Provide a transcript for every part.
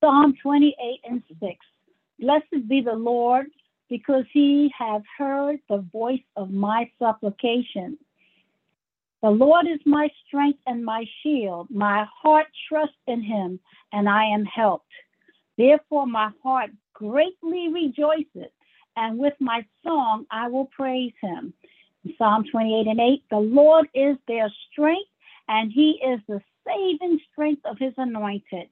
Psalm 28 and 6. Blessed be the Lord, because he has heard the voice of my supplication. The Lord is my strength and my shield. My heart trusts in him, and I am helped. Therefore, my heart greatly rejoices, and with my song I will praise him. Psalm 28 and 8 The Lord is their strength, and he is the saving strength of his anointed.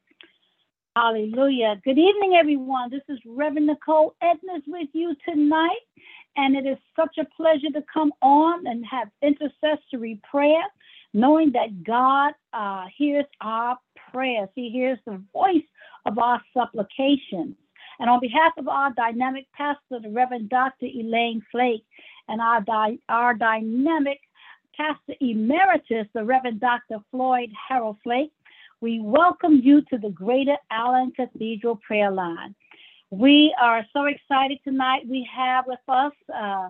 Hallelujah. Good evening, everyone. This is Reverend Nichole Edness with you tonight, and it is such a pleasure to come on and have intercessory prayer, knowing that God uh, hears our prayers. He hears the voice of our supplications. And on behalf of our dynamic pastor, the Reverend Dr. Elaine Flake, and our, di- our dynamic pastor emeritus, the Reverend Dr. Floyd Harold Flake, we welcome you to the Greater Allen Cathedral Prayer Line. We are so excited tonight. We have with us uh,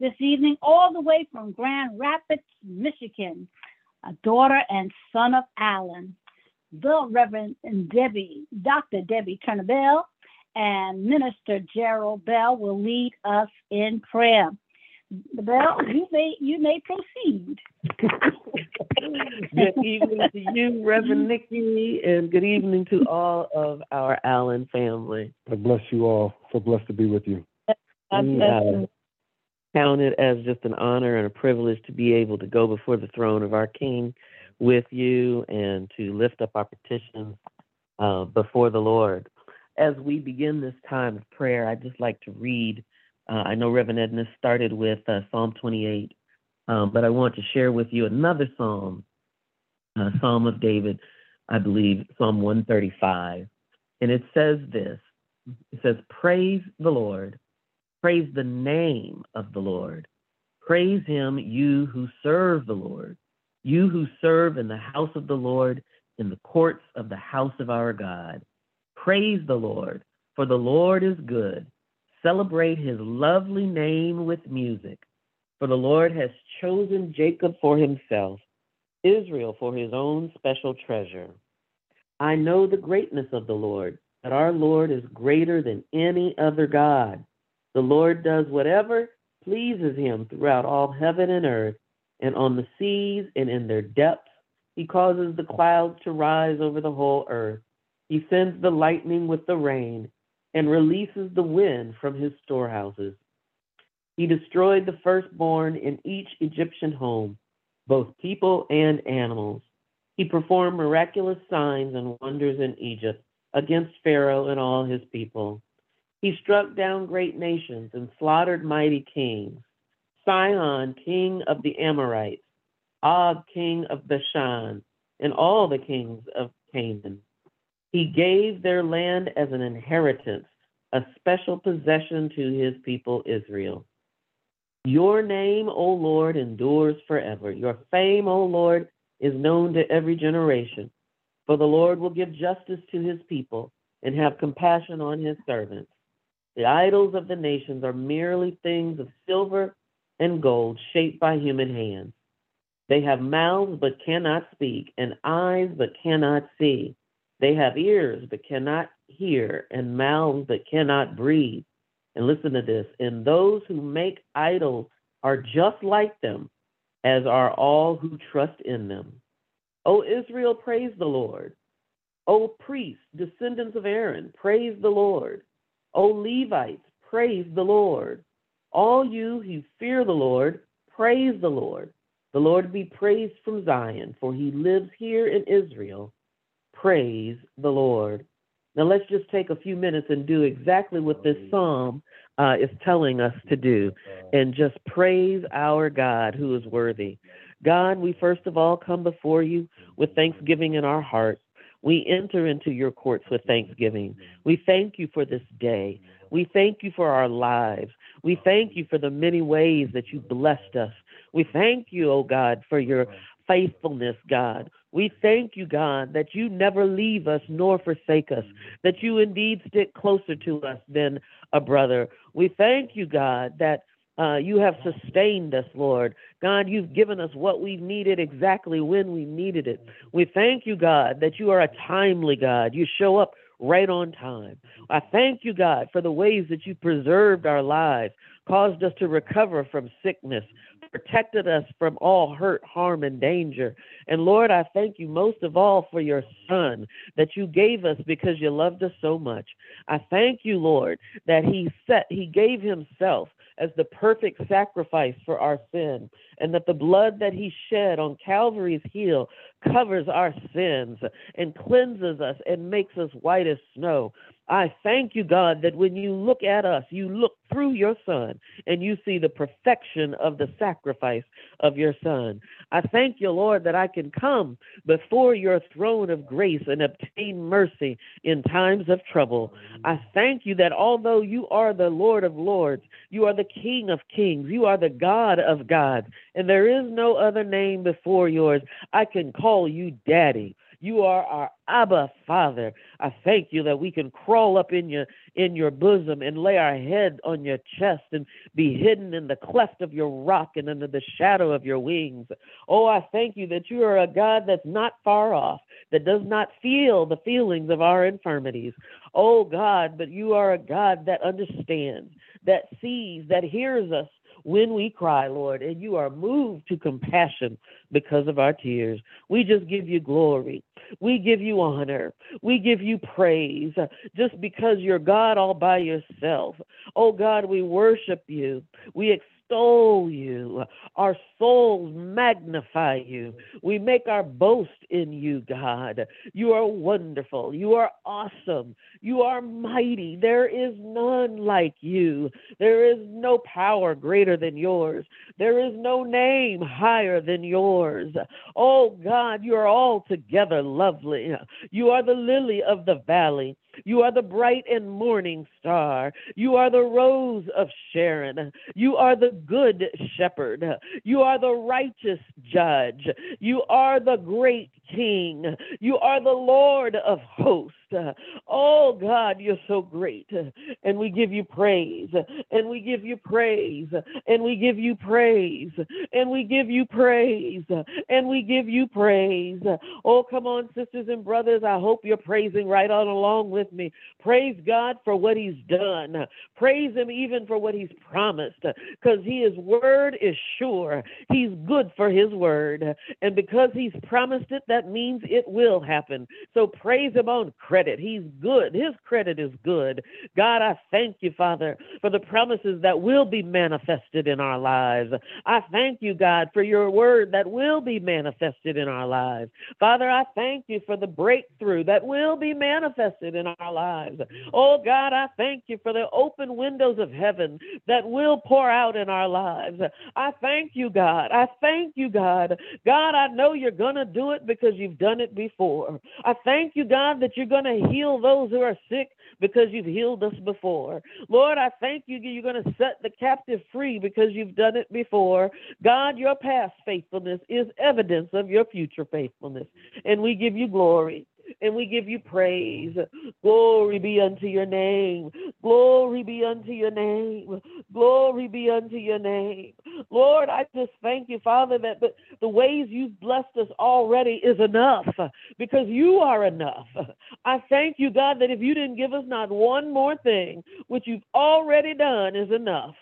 this evening, all the way from Grand Rapids, Michigan, a daughter and son of Allen, the Reverend Debbye, Dr. Debbye Turner Bell, and Minister Gerald Bell will lead us in prayer. Bell, you may you may proceed. good evening to you, Reverend Nikki, and good evening to all of our Allen family. I bless you all. So blessed to be with you. We count it as just an honor and a privilege to be able to go before the throne of our King with you and to lift up our petitions uh, before the Lord. As we begin this time of prayer, I'd just like to read. Uh, I know Reverend Edness started with uh, Psalm 28, um, but I want to share with you another psalm, uh, Psalm of David, I believe, Psalm 135. And it says this it says, Praise the Lord, praise the name of the Lord. Praise him, you who serve the Lord, you who serve in the house of the Lord, in the courts of the house of our God. Praise the Lord, for the Lord is good. Celebrate his lovely name with music. For the Lord has chosen Jacob for himself, Israel for his own special treasure. I know the greatness of the Lord, that our Lord is greater than any other God. The Lord does whatever pleases him throughout all heaven and earth, and on the seas and in their depths. He causes the clouds to rise over the whole earth. He sends the lightning with the rain and releases the wind from his storehouses. He destroyed the firstborn in each Egyptian home, both people and animals. He performed miraculous signs and wonders in Egypt against Pharaoh and all his people. He struck down great nations and slaughtered mighty kings. Sihon, king of the Amorites, Og, king of Bashan, and all the kings of Canaan. He gave their land as an inheritance, a special possession to his people Israel. Your name, O Lord, endures forever. Your fame, O Lord, is known to every generation. For the Lord will give justice to his people and have compassion on his servants. The idols of the nations are merely things of silver and gold shaped by human hands. They have mouths but cannot speak, and eyes but cannot see. They have ears but cannot hear, and mouths but cannot breathe. And listen to this and those who make idols are just like them, as are all who trust in them. O Israel, praise the Lord. O priests, descendants of Aaron, praise the Lord. O Levites, praise the Lord. All you who fear the Lord, praise the Lord. The Lord be praised from Zion, for he lives here in Israel. Praise the Lord. Now let's just take a few minutes and do exactly what this psalm uh, is telling us to do and just praise our God who is worthy. God, we first of all come before you with thanksgiving in our hearts. We enter into your courts with thanksgiving. We thank you for this day. We thank you for our lives. We thank you for the many ways that you blessed us. We thank you, oh God, for your faithfulness, God. We thank you, God, that you never leave us nor forsake us, that you indeed stick closer to us than a brother. We thank you, God, that uh, you have sustained us, Lord. God, you've given us what we've needed exactly when we needed it. We thank you, God, that you are a timely God. You show up right on time. I thank you, God, for the ways that you preserved our lives, caused us to recover from sickness, protected us from all hurt, harm, and danger. And Lord, I thank you most of all for your Son that you gave us because you loved us so much. I thank you, Lord, that He set, He gave Himself as the perfect sacrifice for our sin, and that the blood that He shed on Calvary's hill covers our sins and cleanses us and makes us white as snow. I thank you, God, that when you look at us, you look through your Son and you see the perfection of the sacrifice of your Son. I thank you, Lord, that I can come before your throne of grace and obtain mercy in times of trouble. I thank you that although you are the Lord of Lords, you are the King of Kings, you are the God of gods, and there is no other name before yours. I can call you Daddy. You are our Abba Father. I thank you that we can crawl up in your in your bosom and lay our head on your chest and be hidden in the cleft of your rock and under the shadow of your wings. Oh, I thank you that you are a God that's not far off, that does not feel the feelings of our infirmities. Oh God, but you are a God that understands, that sees, that hears us when we cry, Lord, and you are moved to compassion because of our tears. We just give you glory. We give you honor. We give you praise uh, just because you're God all by yourself. Oh God, we worship you. We extol you. Our souls magnify you. We make our boast in you, God. You are wonderful. You are awesome. You are mighty. There is none like you. There is no power greater than yours. There is no name higher than yours. Oh, God, you are altogether lovely. You are the lily of the valley. You are the bright and morning star. You are the rose of Sharon. You are the good shepherd. You are the righteous judge. You are the great king. You are the Lord of hosts. Oh God, you're so great. And we give you praise. And we give you praise. And we give you praise. And we give you praise. And we give you praise. Oh, come on, sisters and brothers. I hope you're praising right on along with me. Praise God for what He's done. Praise Him even for what He's promised. Because His word is sure. He's good for His word. And because He's promised it, that means it will happen. So praise Him on credit. He's good. His credit is good. God, I thank you, Father, for the promises that will be manifested in our lives. I thank you, God, for your word that will be manifested in our lives. Father, I thank you for the breakthrough that will be manifested in our lives. Oh, God, I thank you for the open windows of heaven that will pour out in our lives. I thank you, God. I thank you, God. God, I know you're going to do it because you've done it before. I thank you, God, that you're going to heal those who are sick because you've healed us before. Lord, I thank you you're going to set the captive free because you've done it before. God, your past faithfulness is evidence of your future faithfulness, and we give you glory and we give you praise. Glory be unto your name. Glory be unto your name. Glory be unto your name. Lord, I just thank you, Father, that the, the ways you've blessed us already is enough because you are enough. I thank you, God, that if you didn't give us not one more thing, which you've already done is enough.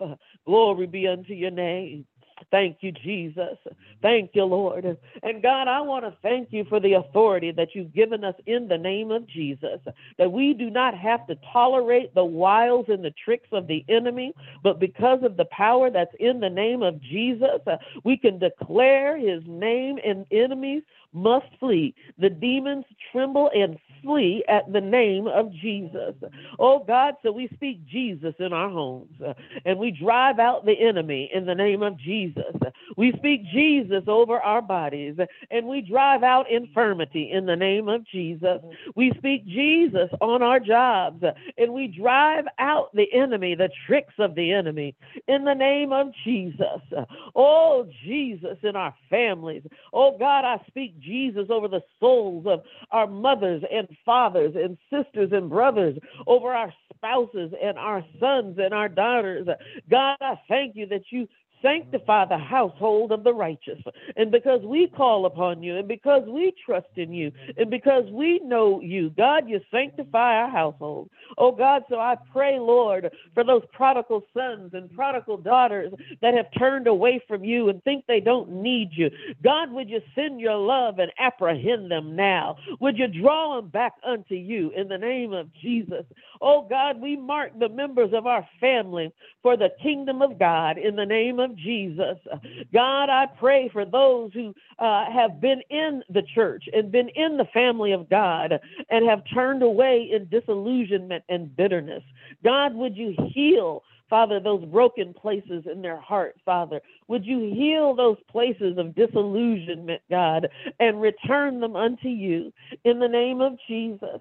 Glory be unto your name. Thank you, Jesus. Mm-hmm. Thank you, Lord. And God, I want to thank you for the authority that you've given us in the name of Jesus, that we do not have to tolerate the wiles and the tricks of the enemy, but because of the power that's in the name of Jesus, uh, we can declare his name and enemies must flee. The demons tremble and at the name of Jesus. Oh God, so we speak Jesus in our homes uh, and we drive out the enemy in the name of Jesus. We speak Jesus over our bodies and we drive out infirmity in the name of Jesus. We speak Jesus on our jobs and we drive out the enemy, the tricks of the enemy in the name of Jesus. Oh, Jesus in our families. Oh, God, I speak Jesus over the souls of our mothers and fathers and sisters and brothers, over our spouses and our sons and our daughters. God, I thank you that you sanctify the household of the righteous. And because we call upon you, and because we trust in you, and because we know you, God, you sanctify our household. Oh God, so I pray, Lord, for those prodigal sons and prodigal daughters that have turned away from you and think they don't need you. God, would you send your love and apprehend them now? Would you draw them back unto you in the name of Jesus? Oh God, we mark the members of our family for the kingdom of God in the name of Jesus. God, I pray for those who uh, have been in the church and been in the family of God and have turned away in disillusionment and bitterness. God, would you heal Father, those broken places in their heart, Father. Would you heal those places of disillusionment, God, and return them unto you in the name of Jesus?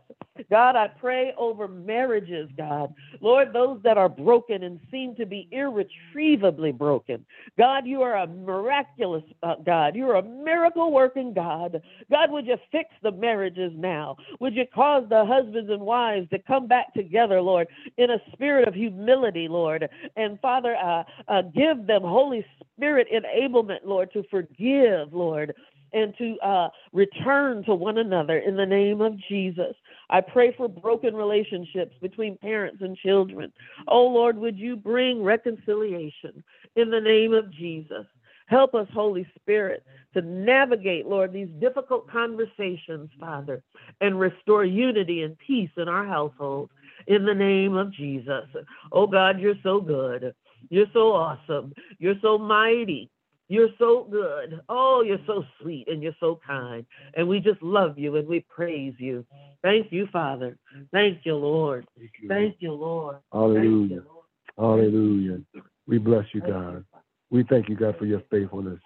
God, I pray over marriages, God. Lord, those that are broken and seem to be irretrievably broken. God, you are a miraculous uh, God. You are a miracle working God. God, would you fix the marriages now? Would you cause the husbands and wives to come back together, Lord, in a spirit of humility, Lord? Lord. And Father, uh, uh, give them Holy Spirit enablement, Lord, to forgive, Lord, and to uh, return to one another in the name of Jesus. I pray for broken relationships between parents and children. Oh, Lord, would you bring reconciliation in the name of Jesus? Help us, Holy Spirit, to navigate, Lord, these difficult conversations, Father, and restore unity and peace in our household in the name of Jesus. Oh God, you're so good. You're so awesome. You're so mighty. You're so good. Oh, you're so sweet and you're so kind. And we just love you and we praise you. Thank you, Father. Thank you, Lord. Thank you, Thank you Lord. Hallelujah. You, Lord. Hallelujah. We bless you, God. We thank you, God, for your faithfulness.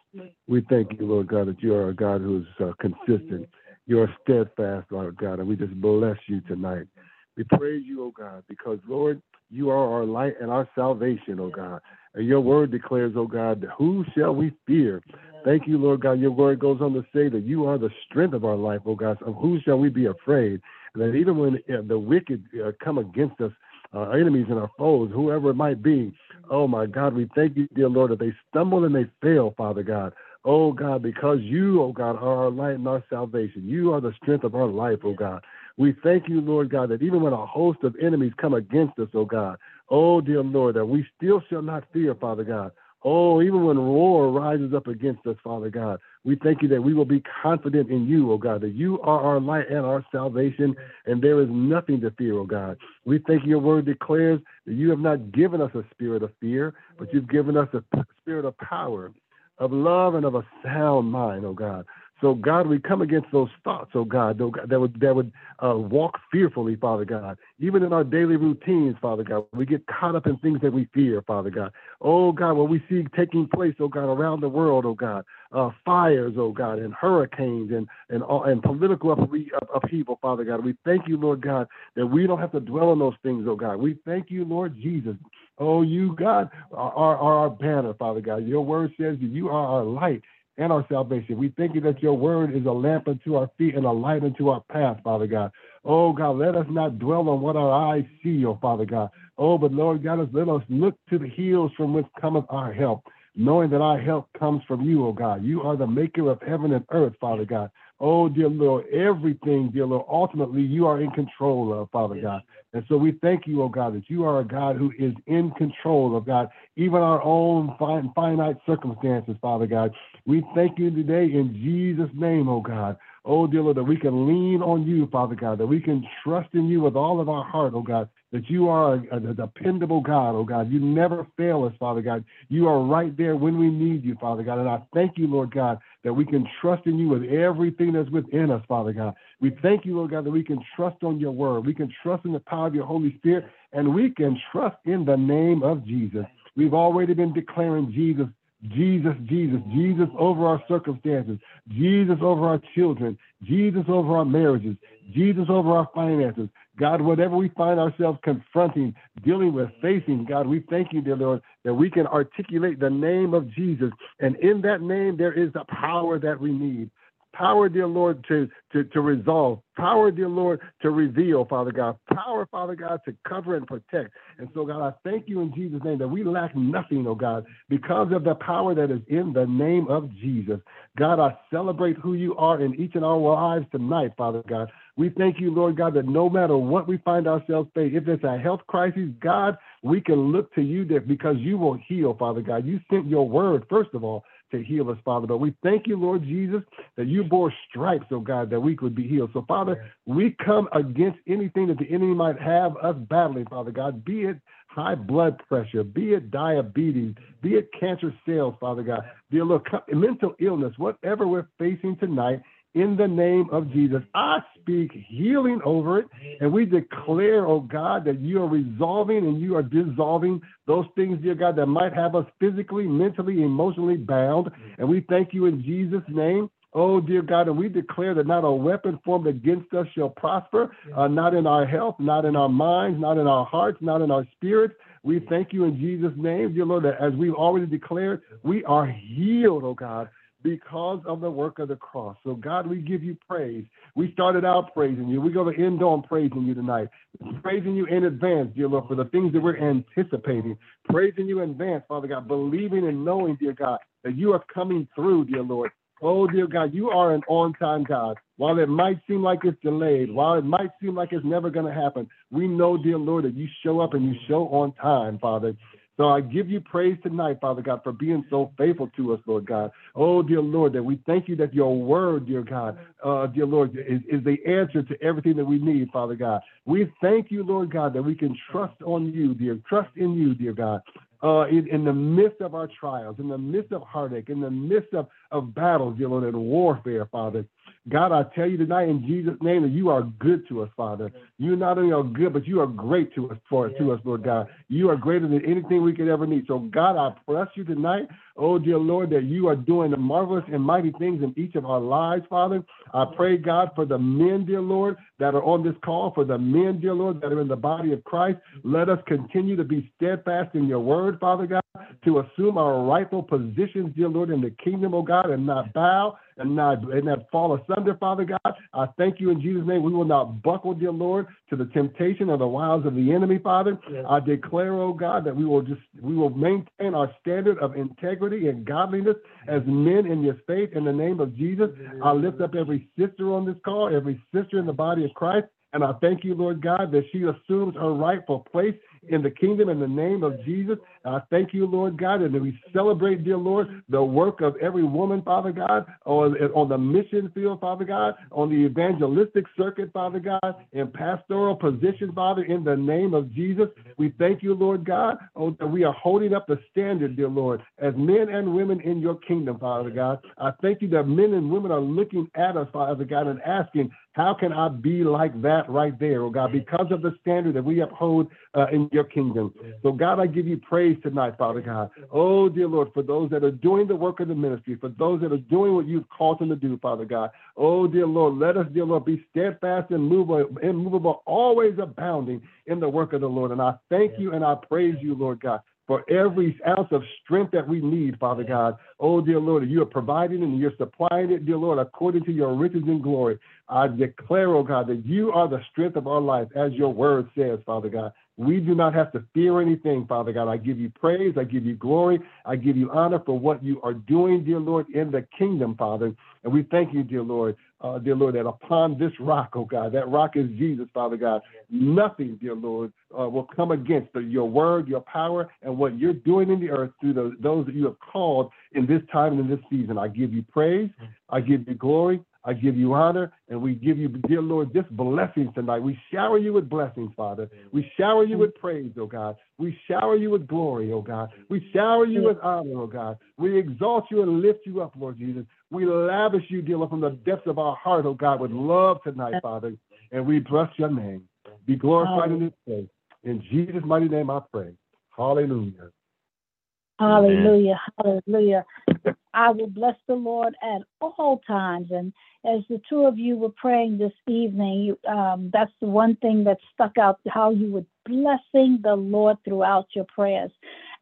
We thank you, Lord God, that you are a God who is uh, consistent. You are steadfast, Lord God, and we just bless you tonight. We praise you, O God, because, Lord, you are our light and our salvation, O God. And your word declares, O God, who shall we fear? Thank you, Lord God. Your word goes on to say that you are the strength of our life, O God. Of who shall we be afraid? And that even when uh, the wicked uh, come against us, our enemies and our foes, whoever it might be, oh my God, we thank you, dear Lord, that they stumble and they fail, Father God. Oh God, because you, oh God, are our light and our salvation. You are the strength of our life, oh God. We thank you, Lord God, that even when a host of enemies come against us, oh God, oh dear Lord, that we still shall not fear, Father God. Oh, even when war rises up against us, Father God, we thank you that we will be confident in you, oh God, that you are our light and our salvation, and there is nothing to fear, oh God. We thank your word declares that you have not given us a spirit of fear, but you've given us a spirit of power, of love, and of a sound mind, oh God. So, God, we come against those thoughts, oh God, that would that would uh, walk fearfully, Father God. Even in our daily routines, Father God, we get caught up in things that we fear, Father God. Oh God, what we see taking place, oh God, around the world, oh God, uh, fires, oh God, and hurricanes and and and political upheaval, Father God. We thank you, Lord God, that we don't have to dwell on those things, oh God. We thank you, Lord Jesus. Oh, you, God, are, are our banner, Father God. Your word says that you are our light and our salvation. We thank you that your word is a lamp unto our feet and a light unto our path, Father God. Oh God, let us not dwell on what our eyes see, oh Father God. Oh, but Lord God, let us look to the hills from which cometh our help, knowing that our help comes from you, oh God. You are the maker of heaven and earth, Father God. Oh, dear Lord, everything, dear Lord, ultimately you are in control of, Father God. And so we thank you, oh God, that you are a God who is in control of God, even our own finite circumstances, Father God. We thank you today in Jesus' name, oh God. Oh, dear Lord, that we can lean on you, Father God, that we can trust in you with all of our heart, oh God, that you are a, a, dependable God, oh God. You never fail us, Father God. You are right there when we need you, Father God. And I thank you, Lord God, that we can trust in you with everything that's within us, Father God. We thank you, Lord God, that we can trust on your word. We can trust in the power of your Holy Spirit, and we can trust in the name of Jesus. We've already been declaring Jesus Jesus, Jesus, Jesus over our circumstances, Jesus over our children, Jesus over our marriages, Jesus over our finances. God, whatever we find ourselves confronting, dealing with, facing, God, we thank you, dear Lord, that we can articulate the name of Jesus. And in that name, there is the power that we need power, dear Lord, to, to, to resolve, power, dear Lord, to reveal, Father God, power, Father God, to cover and protect. And so, God, I thank you in Jesus' name that we lack nothing, oh God, because of the power that is in the name of Jesus. God, I celebrate who you are in each and our lives tonight, Father God. We thank you, Lord God, that no matter what we find ourselves facing, if it's a health crisis, God, we can look to you that because you will heal, Father God. You sent your word, first of all, to heal us, Father. But we thank you, Lord Jesus, that you bore stripes, oh God, that we could be healed. So, Father, we come against anything that the enemy might have us battling, Father God, be it high blood pressure, be it diabetes, be it cancer cells, Father God, dear Lord, mental illness, whatever we're facing tonight, in the name of Jesus. I speak healing over it, and we declare, oh God, that you are resolving and you are dissolving those things, dear God, that might have us physically, mentally, emotionally bound. And we thank you in Jesus' name. Oh, dear God, and we declare that not a weapon formed against us shall prosper, uh, not in our health, not in our minds, not in our hearts, not in our spirits. We thank you in Jesus' name, dear Lord, that as we've already declared, we are healed, oh God because of the work of the cross. So, God, we give you praise. We started out praising you. We're going to end on praising you tonight. Praising you in advance, dear Lord, for the things that we're anticipating. Praising you in advance, Father God, believing and knowing, dear God, that you are coming through, dear Lord. Oh, dear God, you are an on time God. While it might seem like it's delayed, while it might seem like it's never going to happen, we know, dear Lord, that you show up and you show on time, Father. So I give you praise tonight, Father God, for being so faithful to us, Lord God. Oh, dear Lord, that we thank you that your word, dear God, uh, dear Lord, is, is the answer to everything that we need, Father God. We thank you, Lord God, that we can trust on you, dear, trust in you, dear God. Uh, in, in, the midst of our trials, in the midst of heartache, in the midst of, of battles, dear Lord, and warfare, Father. God, I tell you tonight in Jesus' name that you are good to us, Father. You not only are good, but you are great to us, for to us, Lord God. You are greater than anything we could ever need. So, God, I bless you tonight Oh, dear Lord, that you are doing the marvelous and mighty things in each of our lives, Father. I pray, God, for the men, dear Lord, that are on this call, for the men, dear Lord, that are in the body of Christ. Let us continue to be steadfast in your word, Father God, to assume our rightful positions, dear Lord, in the kingdom, oh God, and not bow and not, and not fall asunder, Father God. I thank you in Jesus' name. We will not buckle, dear Lord, to the temptation or the wiles of the enemy, Father. Yes. I declare, oh God, that we will just we will maintain our standard of integrity integrity and godliness as men in your faith in the name of Jesus. I lift up every sister on this call, every sister in the body of Christ. And I thank you, Lord God, that she assumes her rightful place in the kingdom in the name of Jesus. I thank you, Lord God, and we celebrate, dear Lord, the work of every woman, Father God, on, on the mission field, Father God, on the evangelistic circuit, Father God, in pastoral position, Father, in the name of Jesus. We thank you, Lord God, oh, that we are holding up the standard, dear Lord, as men and women in your kingdom, Father God. I thank you that men and women are looking at us, Father God, and asking, how can I be like that right there, oh God, because of the standard that we uphold uh, in your kingdom. So, God, I give you praise tonight, Father God. Oh, dear Lord, for those that are doing the work of the ministry, for those that are doing what you've called them to do, Father God. Oh, dear Lord, let us, dear Lord, be steadfast and immovable, immovable always abounding in the work of the Lord. And I thank you and I praise you, Lord God for every ounce of strength that we need, Father God. Oh, dear Lord, you are providing and you're supplying it, dear Lord, according to your riches and glory. I declare, oh God, that you are the strength of our life, as your word says, Father God. We do not have to fear anything, Father God. I give you praise. I give you glory. I give you honor for what you are doing, dear Lord, in the kingdom, Father. And we thank you, dear Lord, uh, dear Lord, that upon this rock, oh God, that rock is Jesus, Father God. Nothing, dear Lord, uh, will come against the, your word, your power, and what you're doing in the earth through the, those that you have called in this time and in this season. I give you praise. I give you glory. I give you honor and we give you, dear Lord, this blessings tonight. We shower you with blessings, Father. We shower you with praise, oh God. We shower you with glory, oh God. We shower you with honor, oh God. We exalt you and lift you up, Lord Jesus. We lavish you, dear Lord, from the depths of our heart, oh God, with love tonight, Father. And we bless your name. Be glorified in this place. In Jesus' mighty name I pray. Hallelujah. Hallelujah. Hallelujah. I will bless the Lord at all times. And as the two of you were praying this evening, um, that's the one thing that stuck out how you were blessing the Lord throughout your prayers.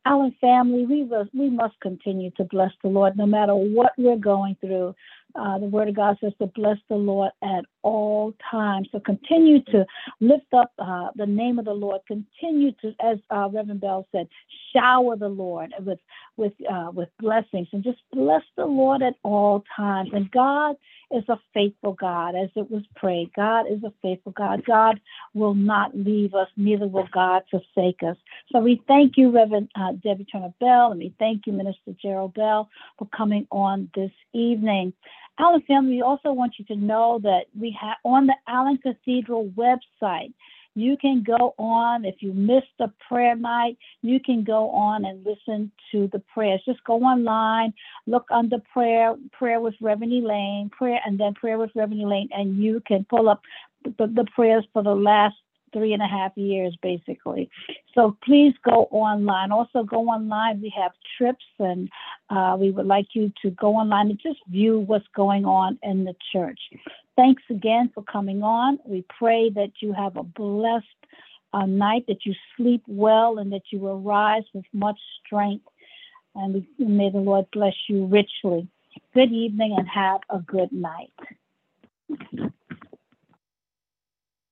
Allen family, we, we must continue to bless the Lord no matter what we're going through. Uh, the Word of God says to bless the Lord at all times. So continue to lift up uh, the name of the Lord. Continue to, as uh, Reverend Bell said, shower the Lord with with uh, with blessings, and just bless the Lord at all times. And God is a faithful God, as it was prayed. God is a faithful God. God will not leave us, neither will God forsake us. So we thank you, Reverend uh, Debbye Turner Bell, and we thank you, Minister Gerald Bell, for coming on this evening. Allen family, we also want you to know that we have on the Allen Cathedral website, you can go on if you missed the prayer night you can go on and listen to the prayers. Just go online look under prayer prayer with reverend elaine prayer and then prayer with reverend elaine and you can pull up the, the prayers for the last three and a half years basically. So please go online. Also go online. We have trips and uh, we would like you to go online and just view what's going on in the church. Thanks again for coming on. We pray that you have a blessed uh, night that you sleep well and that you will rise with much strength. And may the lord bless you richly. Good evening and have a good night